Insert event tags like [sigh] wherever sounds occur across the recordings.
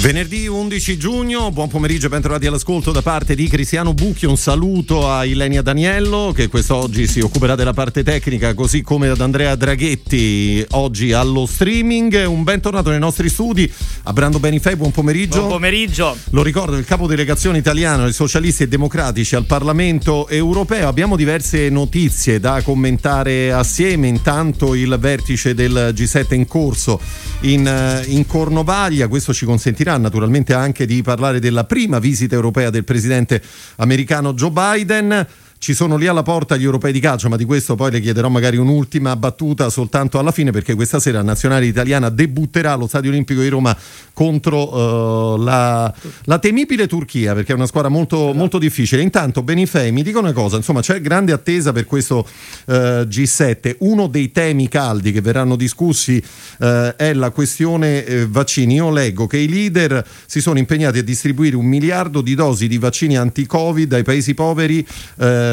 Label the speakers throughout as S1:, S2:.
S1: Venerdì 11 giugno, buon pomeriggio, bentrovati all'ascolto da parte di Cristiano Bucchi. Un saluto a Ilenia Daniello che quest'oggi si occuperà della parte tecnica, così come ad Andrea Draghetti oggi allo streaming. Un bentornato nei nostri studi a Brando Benifei, buon pomeriggio.
S2: Buon pomeriggio.
S1: Lo ricordo, il capo delegazione italiano dei socialisti e democratici al Parlamento europeo. Abbiamo diverse notizie da commentare assieme. Intanto il vertice del G7 in corso in, eh, in Cornovaglia, questo ci consentirà consentirà naturalmente anche di parlare della prima visita europea del presidente americano Joe Biden. Ci sono lì alla porta gli europei di calcio, ma di questo poi le chiederò magari un'ultima battuta soltanto alla fine, perché questa sera la nazionale italiana debutterà allo Stadio Olimpico di Roma contro uh, la, la, temibile Turchia, perché è una squadra molto, molto difficile. Intanto, Benifei, mi dica una cosa, insomma, c'è grande attesa per questo uh, G7. Uno dei temi caldi che verranno discussi uh, è la questione vaccini. Io leggo che i leader si sono impegnati a distribuire un miliardo di dosi di vaccini anti-Covid ai paesi poveri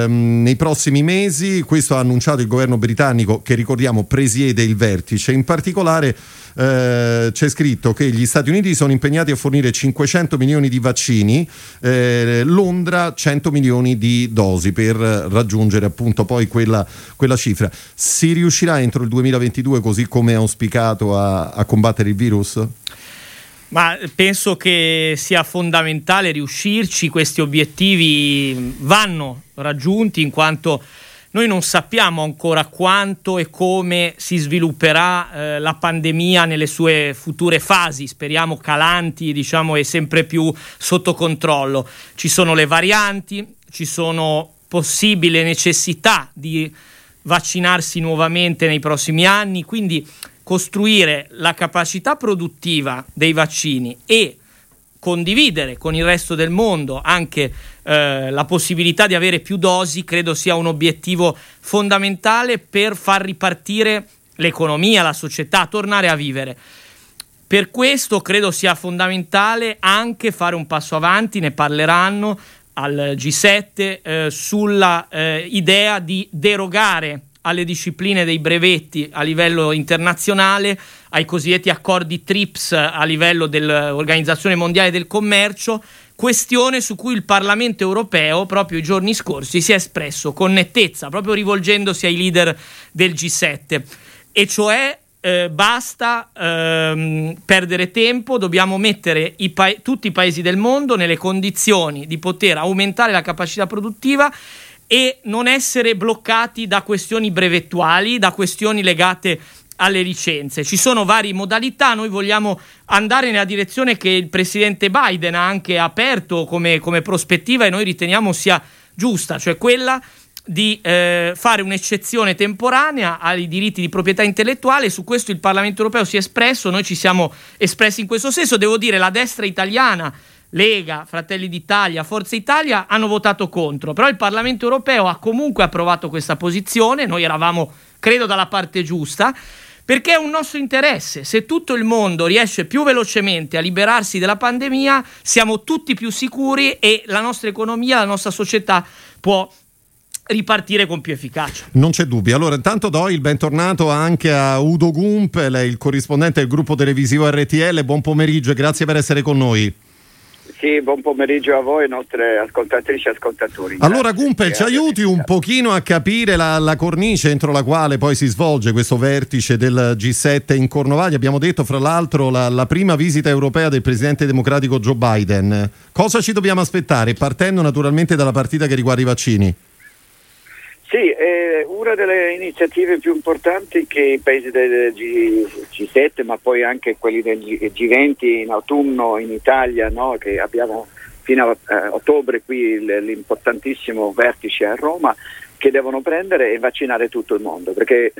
S1: ehm, nei prossimi mesi. Questo ha annunciato il governo britannico che ricordiamo presiede il vertice. In particolare eh, c'è scritto che gli Stati Uniti sono impegnati a fornire 500 milioni di vaccini, eh, Londra 100 milioni di dosi per raggiungere appunto poi quella, quella, cifra. Si riuscirà entro il 2022 così come auspicato a, a combattere il virus?
S2: Ma penso che sia fondamentale riuscirci, questi obiettivi vanno raggiunti in quanto noi non sappiamo ancora quanto e come si svilupperà eh, la pandemia nelle sue future fasi, speriamo calanti diciamo, e sempre più sotto controllo. Ci sono le varianti, ci sono possibili necessità di vaccinarsi nuovamente nei prossimi anni, quindi costruire la capacità produttiva dei vaccini e condividere con il resto del mondo anche eh, la possibilità di avere più dosi credo sia un obiettivo fondamentale per far ripartire l'economia, la società, tornare a vivere. Per questo credo sia fondamentale anche fare un passo avanti, ne parleranno al G7 eh, sulla eh, idea di derogare alle discipline dei brevetti a livello internazionale, ai cosiddetti accordi TRIPS a livello dell'Organizzazione Mondiale del Commercio, questione su cui il Parlamento europeo proprio i giorni scorsi si è espresso con nettezza, proprio rivolgendosi ai leader del G7, e cioè eh, basta ehm, perdere tempo, dobbiamo mettere i pa- tutti i paesi del mondo nelle condizioni di poter aumentare la capacità produttiva e non essere bloccati da questioni brevettuali, da questioni legate alle licenze. Ci sono varie modalità, noi vogliamo andare nella direzione che il presidente Biden ha anche aperto come, come prospettiva e noi riteniamo sia giusta, cioè quella di eh, fare un'eccezione temporanea ai diritti di proprietà intellettuale, su questo il Parlamento europeo si è espresso, noi ci siamo espressi in questo senso, devo dire la destra italiana Lega, Fratelli d'Italia, Forza Italia hanno votato contro, però il Parlamento europeo ha comunque approvato questa posizione, noi eravamo, credo, dalla parte giusta, perché è un nostro interesse. Se tutto il mondo riesce più velocemente a liberarsi dalla pandemia, siamo tutti più sicuri e la nostra economia, la nostra società può ripartire con più efficacia.
S1: Non c'è dubbio. Allora, intanto do il bentornato anche a Udo Gumpel, il corrispondente del gruppo televisivo RTL. Buon pomeriggio e grazie per essere con noi.
S3: Sì, buon pomeriggio a voi, nostre ascoltatrici e ascoltatori.
S1: Allora Gumpel, ci aiuti un pochino a capire la, la, cornice entro la quale poi si svolge questo vertice del G7 in Cornovaglia. Abbiamo detto, fra l'altro, la, la prima visita europea del presidente democratico Joe Biden. Cosa ci dobbiamo aspettare? Partendo naturalmente dalla partita che riguarda i vaccini.
S3: Sì, è una delle iniziative più importanti che i paesi del G, 7 ma poi anche quelli del G20 in autunno in Italia, no? che abbiamo fino a eh, ottobre qui l'importantissimo vertice a Roma, che devono prendere e vaccinare tutto il mondo, perché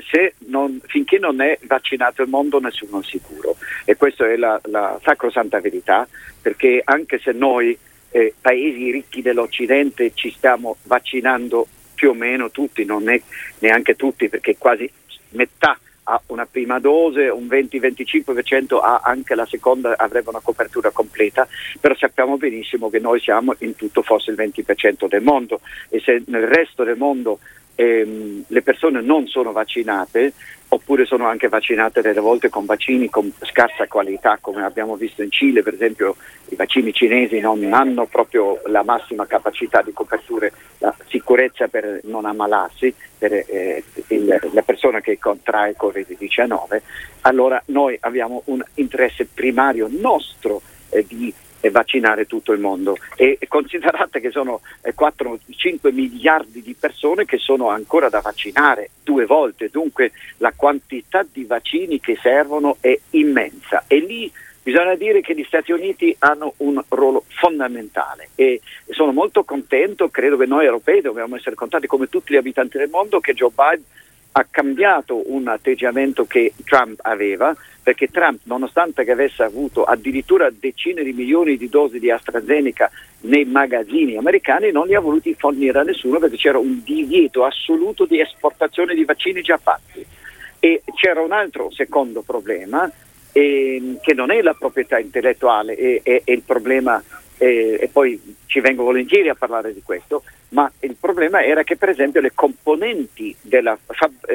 S3: non, finché non è vaccinato il mondo nessuno è sicuro. E questa è la, la sacrosanta verità, perché anche se noi eh, paesi ricchi dell'Occidente ci stiamo vaccinando più o meno tutti, non è neanche tutti perché quasi metà ha una prima dose, un 20-25% ha anche la seconda, avrebbe una copertura completa, però sappiamo benissimo che noi siamo in tutto forse il 20% del mondo e se nel resto del mondo ehm, le persone non sono vaccinate oppure sono anche vaccinate delle volte con vaccini con scarsa qualità, come abbiamo visto in Cile, per esempio i vaccini cinesi non hanno proprio la massima capacità di copertura, la sicurezza per non ammalarsi per eh, il, la persona che contrae Covid-19, allora noi abbiamo un interesse primario nostro eh, di e vaccinare tutto il mondo. E considerate che sono 4-5 miliardi di persone che sono ancora da vaccinare due volte, dunque la quantità di vaccini che servono è immensa. E lì bisogna dire che gli Stati Uniti hanno un ruolo fondamentale. E sono molto contento, credo che noi europei dobbiamo essere contenti come tutti gli abitanti del mondo che Joe Biden ha cambiato un atteggiamento che Trump aveva, perché Trump, nonostante che avesse avuto addirittura decine di milioni di dosi di AstraZeneca nei magazzini americani, non li ha voluti fornire a nessuno perché c'era un divieto assoluto di esportazione di vaccini già fatti. E c'era un altro secondo problema, eh, che non è la proprietà intellettuale, è, è, è il problema eh, e poi ci vengo volentieri a parlare di questo, ma il problema era che per esempio le componenti della,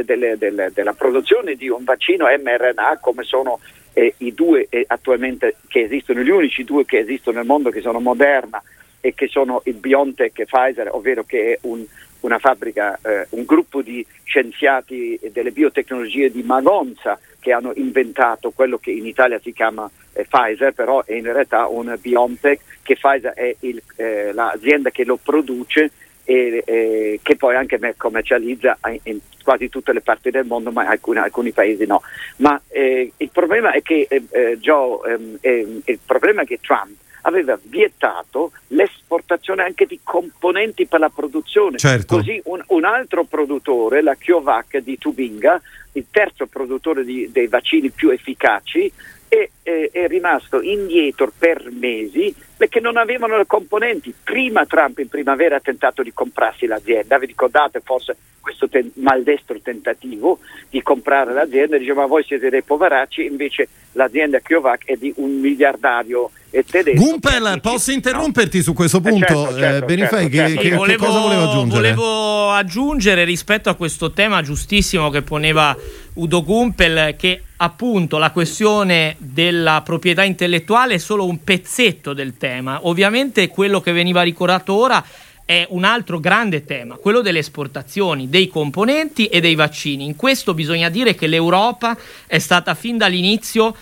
S3: delle, delle, della produzione di un vaccino mRNA, come sono eh, i due eh, attualmente che esistono, gli unici due che esistono nel mondo che sono Moderna e che sono il BioNTech e Pfizer, ovvero che è un, una fabbrica, eh, un gruppo di scienziati delle biotecnologie di Magonza che hanno inventato quello che in Italia si chiama eh, Pfizer, però è in realtà un BioNTech, che Pfizer è il, eh, l'azienda che lo produce e eh, che poi anche commercializza in quasi tutte le parti del mondo, ma in alcuni, alcuni paesi no. Ma eh, il problema è che eh, Joe, ehm, il problema è che Trump aveva vietato l'esportazione anche di componenti per la produzione.
S1: Certo.
S3: Così un, un, altro produttore, la Kiovac di Tubinga, il terzo produttore di, dei vaccini più efficaci, è, è, è, rimasto indietro per mesi perché non avevano le componenti. Prima Trump in primavera ha tentato di comprarsi l'azienda, vi ricordate forse questo ten- maldestro tentativo di comprare l'azienda, diceva voi siete dei poveracci, invece l'azienda Kiovac è di un miliardario tedesco.
S1: Gumpel, posso interromperti no? su questo eh, punto?
S3: Eh, certo, certo,
S1: eh, Benifei,
S3: certo,
S1: che,
S3: certo.
S1: che,
S2: volevo,
S1: che cosa volevo aggiungere?
S2: Volevo aggiungere rispetto a questo tema giustissimo che poneva Udo Gumpel che appunto la questione della proprietà intellettuale è solo un pezzetto del tema. Ovviamente quello che veniva ricordato ora è un altro grande tema, quello delle esportazioni dei componenti e dei vaccini. In questo bisogna dire che l'Europa è stata fin dall'inizio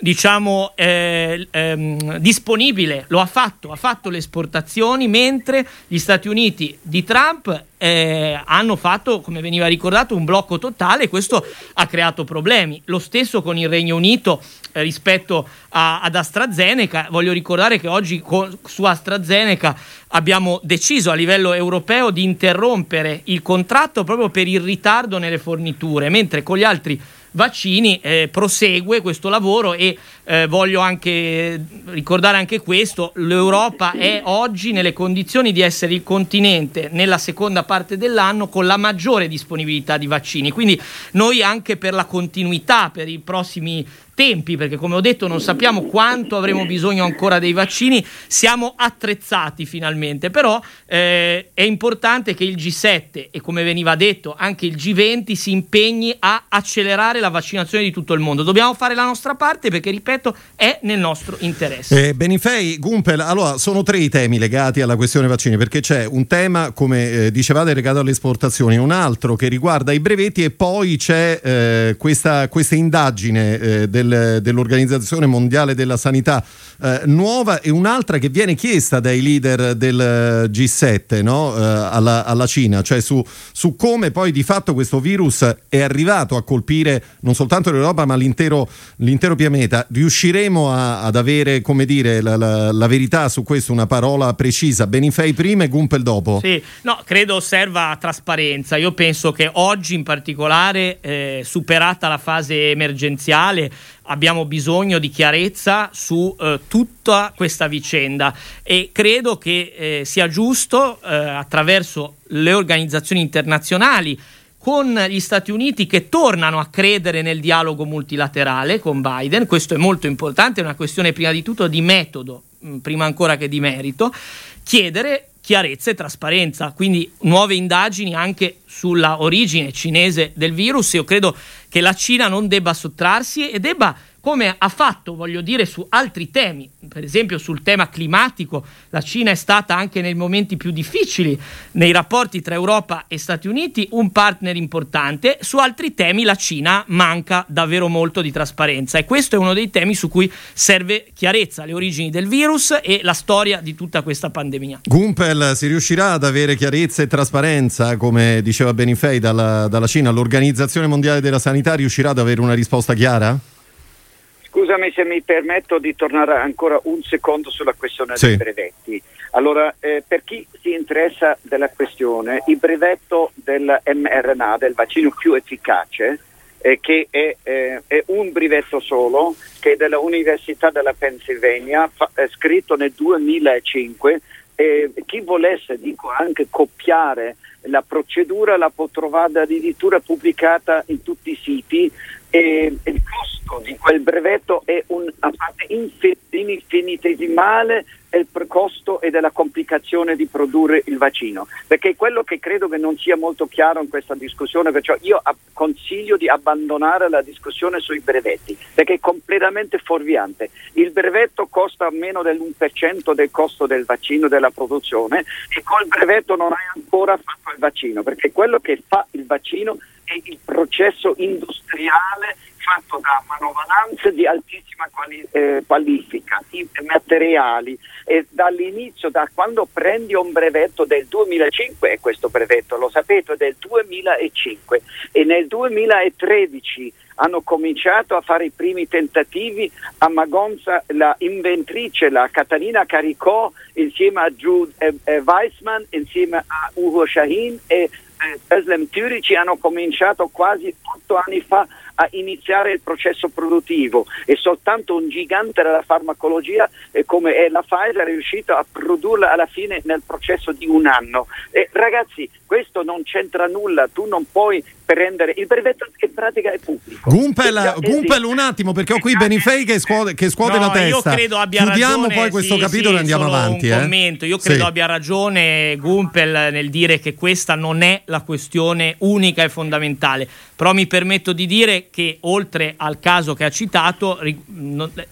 S2: diciamo eh, ehm, disponibile, lo ha fatto, ha fatto le esportazioni mentre gli Stati Uniti di Trump eh, hanno fatto, come veniva ricordato, un blocco totale e questo ha creato problemi. Lo stesso con il Regno Unito eh, rispetto a, ad AstraZeneca. Voglio ricordare che oggi con, su AstraZeneca abbiamo deciso a livello europeo di interrompere il contratto proprio per il ritardo nelle forniture, mentre con gli altri vaccini eh, prosegue questo lavoro e eh, voglio anche ricordare anche questo, l'Europa è oggi nelle condizioni di essere il continente nella seconda parte dell'anno con la maggiore disponibilità di vaccini, quindi noi anche per la continuità per i prossimi tempi, perché come ho detto non sappiamo quanto avremo bisogno ancora dei vaccini, siamo attrezzati finalmente, però eh, è importante che il G7 e come veniva detto anche il G20 si impegni a accelerare la vaccinazione di tutto il mondo. Dobbiamo fare la nostra parte perché, ripeto, è nel nostro interesse.
S1: Eh, Benifei, Gumpel, allora sono tre i temi legati alla questione vaccini, perché c'è un tema, come eh, dicevate, legato alle esportazioni, un altro che riguarda i brevetti e poi c'è eh, questa, questa, indagine eh, del del, dell'Organizzazione Mondiale della Sanità eh, nuova e un'altra che viene chiesta dai leader del G7 no? eh, alla, alla, Cina, cioè su, su, come poi di fatto questo virus è arrivato a colpire non soltanto l'Europa ma l'intero, l'intero pianeta. Riusciremo a, ad avere come dire, la, la, la, verità su questo, una parola precisa? Benifei prima e Gumpel dopo?
S2: Sì, no, credo serva trasparenza. Io penso che oggi in particolare, eh, superata la fase emergenziale, abbiamo bisogno di chiarezza su eh, tutta questa vicenda e credo che eh, sia giusto eh, attraverso le organizzazioni internazionali con gli Stati Uniti che tornano a credere nel dialogo multilaterale con Biden, questo è molto importante, è una questione prima di tutto di metodo, mm, prima ancora che di merito, chiedere chiarezza e trasparenza, quindi nuove indagini anche sulla origine cinese del virus. Io credo che la Cina non debba sottrarsi e debba come ha fatto, voglio dire, su altri temi, per esempio sul tema climatico, la Cina è stata anche nei momenti più difficili nei rapporti tra Europa e Stati Uniti un partner importante, su altri temi la Cina manca davvero molto di trasparenza e questo è uno dei temi su cui serve chiarezza, le origini del virus e la storia di tutta questa pandemia.
S1: Gumpel, si riuscirà ad avere chiarezza e trasparenza, come diceva Benifei dalla, dalla Cina, l'Organizzazione Mondiale della Sanità riuscirà ad avere una risposta chiara?
S3: Scusami se mi permetto di tornare ancora un secondo sulla questione sì. dei brevetti. Allora, eh, per chi si interessa della questione, il brevetto del mRNA, del vaccino più efficace, eh, che è, eh, è, un brevetto solo, che è dell'Università della Pennsylvania, fa, scritto nel 2005, chi volesse, dico anche, copiare la procedura la può trovare addirittura pubblicata in tutti i siti e il costo di quel brevetto è un, a parte infinitesimale il costo e della complicazione di produrre il vaccino, perché quello che credo che non sia molto chiaro in questa discussione, perciò io consiglio di abbandonare la discussione sui brevetti, perché è completamente fuorviante. Il brevetto costa meno dell'1% del costo del vaccino, della produzione, e col brevetto non hai ancora fatto il vaccino, perché quello che fa il vaccino è il processo industriale fatto da manovalanze di altissima quali, eh, qualifica, materiali. E dall'inizio, da quando prendi un brevetto del 2005, e questo brevetto lo sapete, del 2005 e nel 2013 hanno cominciato a fare i primi tentativi a Magonza, la inventrice, la Catalina Caricò, insieme a Jude eh, eh, Weissman, insieme a Ugo Shahin e Eslem Turici hanno cominciato quasi otto anni fa a iniziare il processo produttivo e soltanto un gigante della farmacologia eh, come è la Pfizer è riuscito a produrla alla fine nel processo di un anno. E, ragazzi, questo non c'entra nulla, tu non puoi prendere il brevetto in pratica è pubblico.
S1: Gumpel, Gumpel un attimo perché ho qui Benifei che scuote, che scuote
S2: no,
S1: la testa.
S2: Io credo abbia
S1: Chiudiamo
S2: ragione,
S1: poi questo
S2: sì,
S1: capitolo
S2: sì,
S1: e andiamo avanti.
S2: Un
S1: eh.
S2: commento. Io credo
S1: sì.
S2: abbia ragione Gumpel nel dire che questa non è la questione unica e fondamentale. Però mi permetto di dire che oltre al caso che ha citato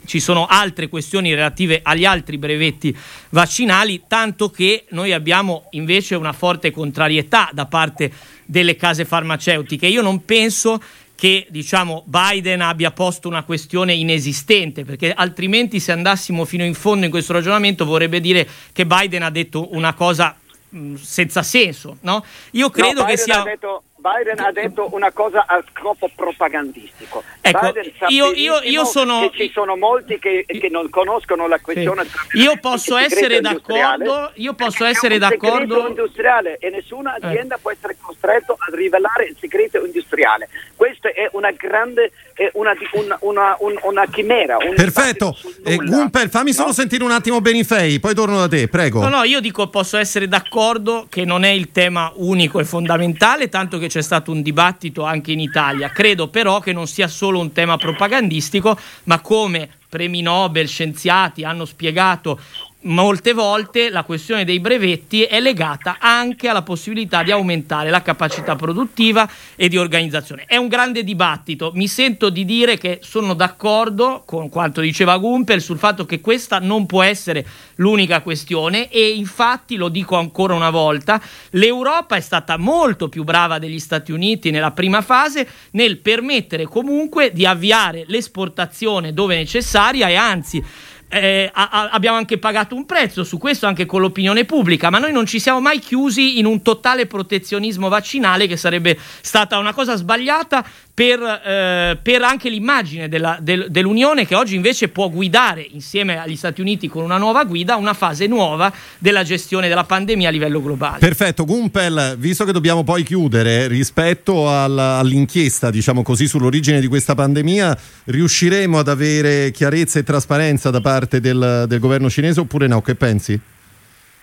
S2: ci sono altre questioni relative agli altri brevetti vaccinali, tanto che noi abbiamo invece una forte contrarietà da parte delle case farmaceutiche. Io non penso che diciamo, Biden abbia posto una questione inesistente, perché altrimenti se andassimo fino in fondo in questo ragionamento vorrebbe dire che Biden ha detto una cosa mh, senza senso. No? Io credo
S3: no,
S2: che sia...
S3: Detto, Biden ha detto una cosa a scopo propagandistico.
S2: Ecco, io, io, io sono...
S3: ci sono molti che, che non conoscono la questione.
S2: Sì. Io posso essere d'accordo. Io posso essere d'accordo.
S3: industriale e nessuna eh. azienda eh. può essere costretto a rivelare il segreto industriale. Questa è una grande, è una, una, una, una, chimera. Un
S1: Perfetto. Eh, Gumpel, fammi solo no? sentire un attimo Benifei, poi torno da te, prego.
S2: No, no, io dico posso essere d'accordo che non è il tema unico e fondamentale, tanto che c'è stato un dibattito anche in Italia. Credo però che non sia solo un tema propagandistico, ma come premi Nobel, scienziati hanno spiegato molte volte la questione dei brevetti è legata anche alla possibilità di aumentare la capacità produttiva e di organizzazione. È un grande dibattito, mi sento di dire che sono d'accordo con quanto diceva Gumpel sul fatto che questa non può essere l'unica questione e infatti lo dico ancora una volta, l'Europa è stata molto più brava degli Stati Uniti nella prima fase nel permettere comunque di avviare l'esportazione dove necessaria e anzi eh, a, abbiamo anche pagato un prezzo su questo anche con l'opinione pubblica, ma noi non ci siamo mai chiusi in un totale protezionismo vaccinale che sarebbe stata una cosa sbagliata per, eh, per anche l'immagine della, del, dell'Unione che oggi invece può guidare insieme agli Stati Uniti con una nuova guida una fase nuova della gestione della pandemia a livello globale.
S1: Perfetto, Gumpel, visto che dobbiamo poi chiudere rispetto al, all'inchiesta, diciamo così, sull'origine di questa pandemia, riusciremo ad avere chiarezza e trasparenza da parte del, del governo cinese oppure no? Che pensi?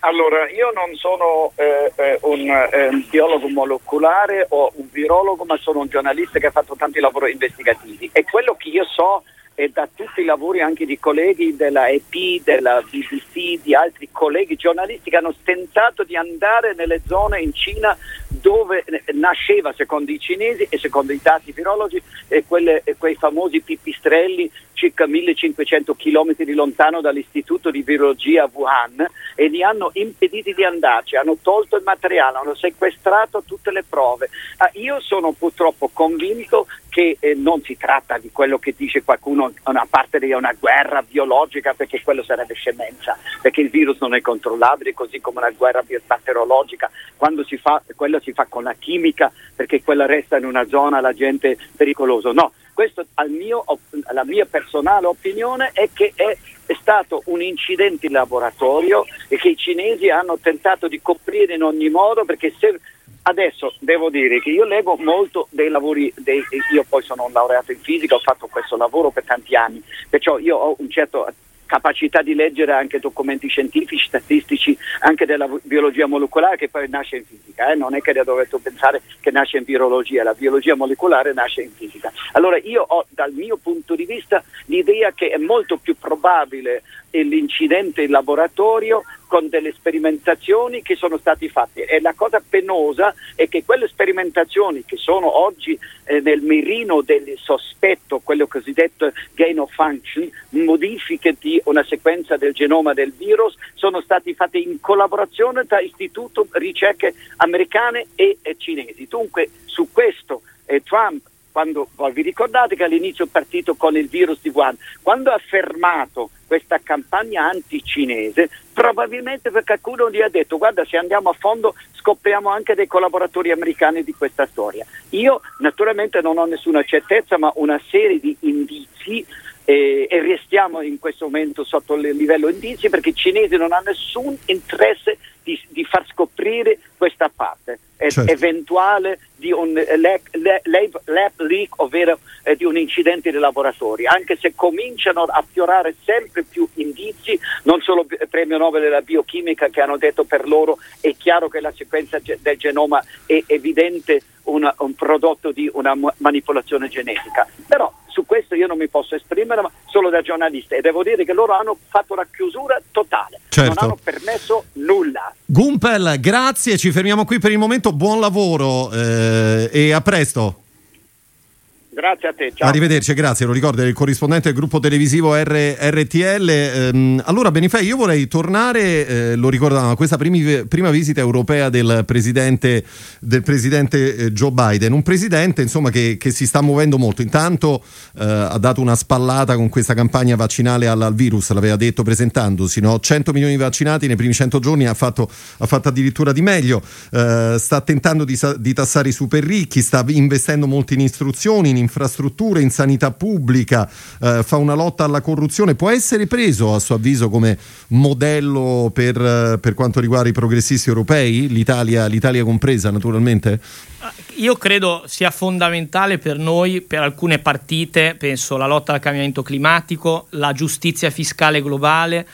S3: Allora, io non sono eh, eh un eh, biologo molecolare o un virologo, ma sono un giornalista che ha fatto tanti lavori investigativi. E quello che io so e da tutti i lavori anche di colleghi della EP, della BBC, di altri colleghi giornalisti che hanno tentato di andare nelle zone in Cina dove nasceva, secondo i cinesi e secondo i dati virologi, eh, quelle, quei famosi pipistrelli circa 1500 km lontano dall'istituto di virologia Wuhan e li hanno impediti di andarci, hanno tolto il materiale, hanno sequestrato tutte le prove. Ah, io sono purtroppo convinto che eh, non si tratta di quello che dice qualcuno, una parte di una guerra biologica, perché quello sarebbe scemenza, perché il virus non è controllabile, così come una guerra batteriologica, quando si fa, quello si fa con la chimica, perché quella resta in una zona la gente pericolosa. No, questo mio, la mia personale opinione è che è, è stato un incidente in laboratorio e che i cinesi hanno tentato di coprire in ogni modo perché se Adesso devo dire che io leggo molto dei lavori, dei, io poi sono un laureato in fisica, ho fatto questo lavoro per tanti anni, perciò io ho un certo capacità di leggere anche documenti scientifici, statistici, anche della biologia molecolare che poi nasce in fisica, eh? non è che dovete pensare che nasce in virologia, la biologia molecolare nasce in fisica. Allora io ho dal mio punto di vista l'idea che è molto più probabile l'incidente in laboratorio con delle sperimentazioni che sono state fatte e la cosa penosa è che quelle sperimentazioni che sono oggi eh, nel mirino del sospetto, quello cosiddetto gain of function, modifiche di una sequenza del genoma del virus, sono state fatte in collaborazione tra istituto ricerche americane e, e cinesi. Dunque su questo eh, Trump quando voi vi ricordate che all'inizio è partito con il virus di Wuhan, quando ha fermato questa campagna anticinese, probabilmente perché qualcuno gli ha detto guarda se andiamo a fondo scopriamo anche dei collaboratori americani di questa storia. Io naturalmente non ho nessuna certezza, ma una serie di indizi eh, e restiamo in questo momento sotto il livello indizi perché i cinesi non hanno nessun interesse di, di far scoprire questa parte. Certo. eventuale di un lab, lab leak, ovvero eh, di un incidente di laboratori, anche se cominciano a fiorare sempre più indizi, non solo il premio Nobel della biochimica che hanno detto per loro è chiaro che la sequenza del genoma è evidente una, un prodotto di una manipolazione genetica, però su questo io non mi posso esprimere ma solo da giornalista e devo dire che loro hanno fatto una chiusura totale, certo. non hanno permesso nulla.
S1: Gumpel, grazie, ci fermiamo qui per il momento, buon lavoro eh, e a presto.
S3: Grazie a te. Ciao.
S1: Arrivederci, grazie. Lo ricordo, è il corrispondente del gruppo televisivo R- RTL. Ehm, allora, Benifei, io vorrei tornare, eh, lo ricordavamo, a questa primi, prima visita europea del presidente, del presidente eh, Joe Biden. Un presidente, insomma, che, che si sta muovendo molto. Intanto eh, ha dato una spallata con questa campagna vaccinale al, al virus, l'aveva detto presentandosi, no? 100 milioni di vaccinati nei primi 100 giorni, ha fatto, ha fatto addirittura di meglio. Eh, sta tentando di, di, tassare i super ricchi, sta investendo molto in istruzioni, in infrastrutture, in sanità pubblica, eh, fa una lotta alla corruzione, può essere preso a suo avviso come modello per, eh, per quanto riguarda i progressisti europei, l'Italia, l'Italia compresa naturalmente?
S2: Ah, io credo sia fondamentale per noi, per alcune partite, penso la lotta al cambiamento climatico, la giustizia fiscale globale,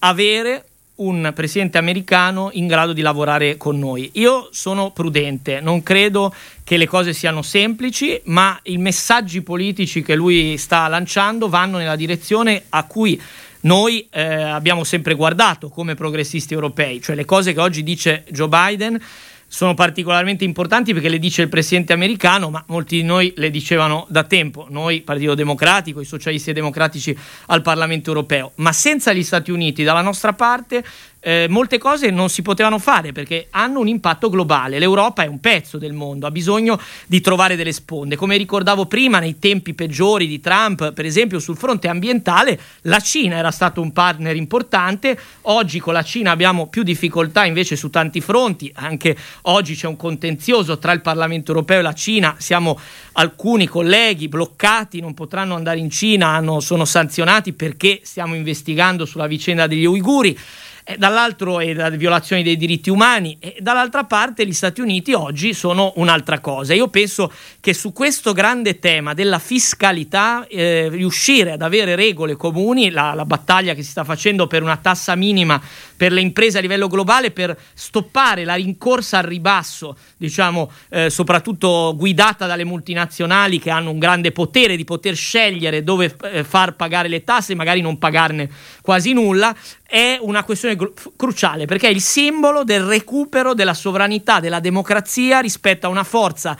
S2: avere un presidente americano in grado di lavorare con noi. Io sono prudente, non credo che le cose siano semplici, ma i messaggi politici che lui sta lanciando vanno nella direzione a cui noi eh, abbiamo sempre guardato come progressisti europei, cioè le cose che oggi dice Joe Biden sono particolarmente importanti perché le dice il presidente americano, ma molti di noi le dicevano da tempo, noi Partito Democratico, i socialisti e democratici al Parlamento europeo, ma senza gli Stati Uniti dalla nostra parte eh, molte cose non si potevano fare perché hanno un impatto globale. L'Europa è un pezzo del mondo, ha bisogno di trovare delle sponde. Come ricordavo prima, nei tempi peggiori di Trump, per esempio sul fronte ambientale, la Cina era stato un partner importante. Oggi con la Cina abbiamo più difficoltà invece su tanti fronti. Anche oggi c'è un contenzioso tra il Parlamento europeo e la Cina. Siamo alcuni colleghi bloccati, non potranno andare in Cina, hanno, sono sanzionati perché stiamo investigando sulla vicenda degli uiguri. Eh, dall'altro è la violazione dei diritti umani e dall'altra parte gli Stati Uniti oggi sono un'altra cosa. Io penso che su questo grande tema della fiscalità eh, riuscire ad avere regole comuni, la, la battaglia che si sta facendo per una tassa minima per le imprese a livello globale per stoppare la rincorsa al ribasso, diciamo eh, soprattutto guidata dalle multinazionali che hanno un grande potere di poter scegliere dove eh, far pagare le tasse e magari non pagarne quasi nulla, è una questione cruciale perché è il simbolo del recupero della sovranità della democrazia rispetto a una forza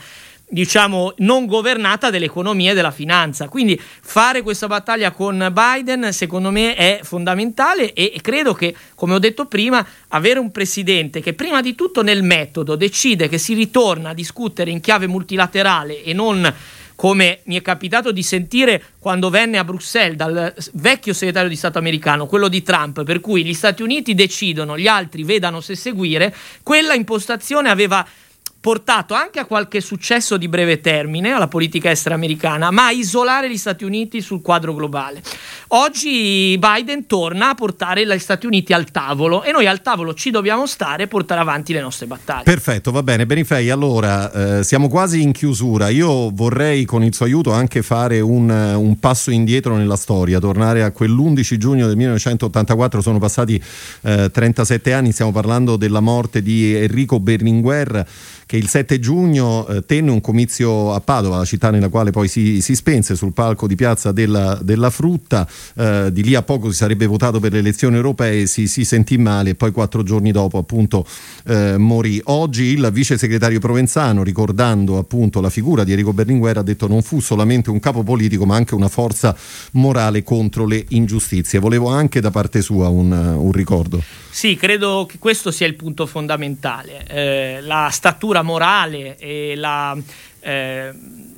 S2: diciamo non governata dell'economia e della finanza. Quindi fare questa battaglia con Biden secondo me è fondamentale e credo che, come ho detto prima, avere un presidente che prima di tutto nel metodo decide che si ritorna a discutere in chiave multilaterale e non come mi è capitato di sentire quando venne a Bruxelles dal vecchio segretario di Stato americano, quello di Trump, per cui gli Stati Uniti decidono, gli altri vedano se seguire, quella impostazione aveva portato anche a qualche successo di breve termine alla politica estera americana, ma a isolare gli Stati Uniti sul quadro globale. Oggi Biden torna a portare gli Stati Uniti al tavolo e noi al tavolo ci dobbiamo stare e portare avanti le nostre battaglie.
S1: Perfetto, va bene. Benifei, allora eh, siamo quasi in chiusura. Io vorrei con il suo aiuto anche fare un, un passo indietro nella storia, tornare a quell'11 giugno del 1984, sono passati eh, 37 anni, stiamo parlando della morte di Enrico Berlinguer che il 7 giugno eh, tenne un comizio a Padova, la città nella quale poi si, si spense sul palco di Piazza della, della Frutta, eh, di lì a poco si sarebbe votato per le elezioni europee, si, si sentì male e poi quattro giorni dopo appunto eh, morì. Oggi il vice segretario Provenzano, ricordando appunto la figura di Enrico Berlinguer, ha detto non fu solamente un capo politico ma anche una forza morale contro le ingiustizie. Volevo anche da parte sua un, un ricordo.
S2: Sì, credo che questo sia il punto fondamentale. Eh, la statura morale e, la, eh,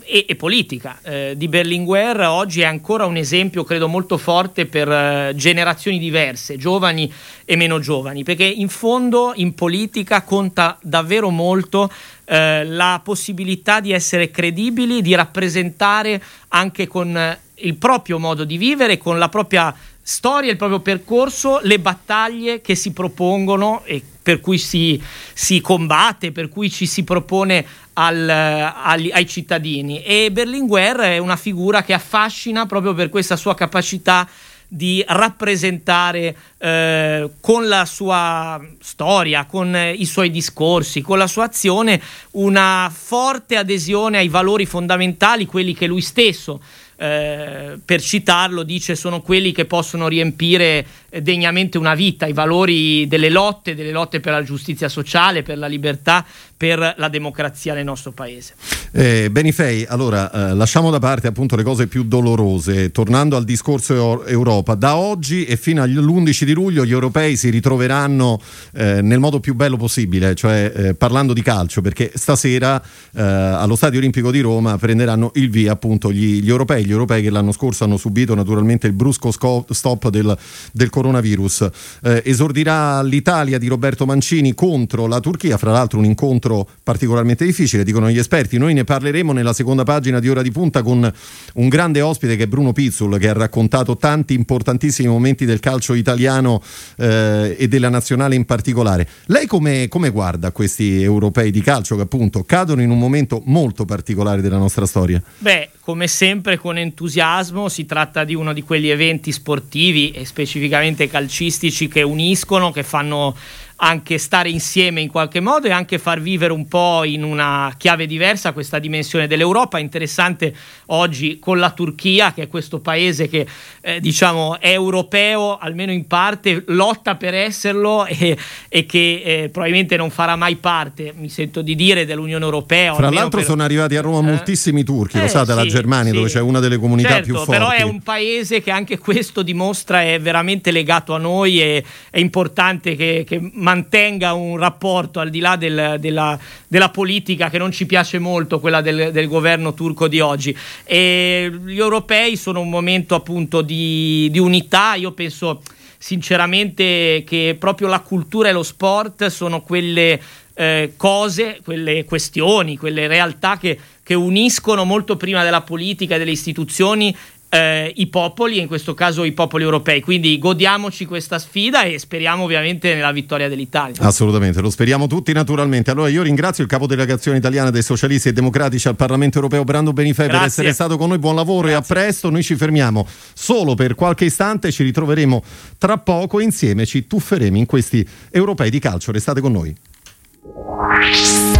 S2: e, e politica eh, di Berlinguer oggi è ancora un esempio, credo, molto forte per eh, generazioni diverse, giovani e meno giovani, perché in fondo in politica conta davvero molto eh, la possibilità di essere credibili, di rappresentare anche con il proprio modo di vivere, con la propria storia, il proprio percorso, le battaglie che si propongono e per cui si, si combatte, per cui ci si propone al, al, ai cittadini. E Berlinguer è una figura che affascina proprio per questa sua capacità di rappresentare eh, con la sua storia, con i suoi discorsi, con la sua azione, una forte adesione ai valori fondamentali, quelli che lui stesso eh, per citarlo, dice sono quelli che possono riempire eh, degnamente una vita, i valori delle lotte, delle lotte per la giustizia sociale, per la libertà, per la democrazia nel nostro paese.
S1: Eh, Benifei, allora eh, lasciamo da parte appunto le cose più dolorose, tornando al discorso Europa, da oggi e fino all'11 di luglio gli europei si ritroveranno eh, nel modo più bello possibile, cioè eh, parlando di calcio, perché stasera eh, allo Stadio Olimpico di Roma prenderanno il via appunto gli, gli, europei, gli europei che l'anno scorso hanno subito naturalmente il brusco stop del, del coronavirus. Eh, esordirà l'Italia di Roberto Mancini contro la Turchia, fra l'altro un incontro particolarmente difficile, dicono gli esperti. Noi ne parleremo nella seconda pagina di Ora di Punta con un grande ospite che è Bruno Pizzul, che ha raccontato tanti importantissimi momenti del calcio italiano eh, e della nazionale in particolare. Lei come, come guarda questi europei di calcio che appunto cadono in un momento molto particolare della nostra storia?
S2: Beh, come sempre con entusiasmo, si tratta di uno di quegli eventi sportivi e specificamente calcistici che uniscono, che fanno anche stare insieme in qualche modo e anche far vivere un po' in una chiave diversa questa dimensione dell'Europa. Interessante oggi con la Turchia, che è questo paese che eh, diciamo è europeo, almeno in parte, lotta per esserlo [laughs] e, e che eh, probabilmente non farà mai parte, mi sento di dire, dell'Unione Europea.
S1: Fra l'altro
S2: per...
S1: sono arrivati a Roma eh? moltissimi turchi, lo
S2: eh,
S1: sa, dalla
S2: sì,
S1: Germania,
S2: sì.
S1: dove c'è una delle comunità
S2: certo,
S1: più forti.
S2: Però è un paese che anche questo dimostra è veramente legato a noi e è importante che, che mantenga un rapporto al di là del, della, della, politica che non ci piace molto, quella del, del, governo turco di oggi. E gli europei sono un momento appunto di, di unità, io penso sinceramente che proprio la cultura e lo sport sono quelle eh, cose, quelle questioni, quelle realtà che, che uniscono molto prima della politica e delle istituzioni eh, i popoli, in questo caso i popoli europei. Quindi godiamoci questa sfida e speriamo ovviamente nella vittoria dell'Italia.
S1: Assolutamente, lo speriamo tutti naturalmente. Allora io ringrazio il capo delegazione italiana dei socialisti e democratici al Parlamento europeo, Brando Benifei, Grazie. per essere stato con noi. Buon lavoro Grazie. e a presto. Noi ci fermiamo solo per qualche istante, ci ritroveremo tra poco e insieme ci tufferemo in questi europei di calcio. Restate con noi.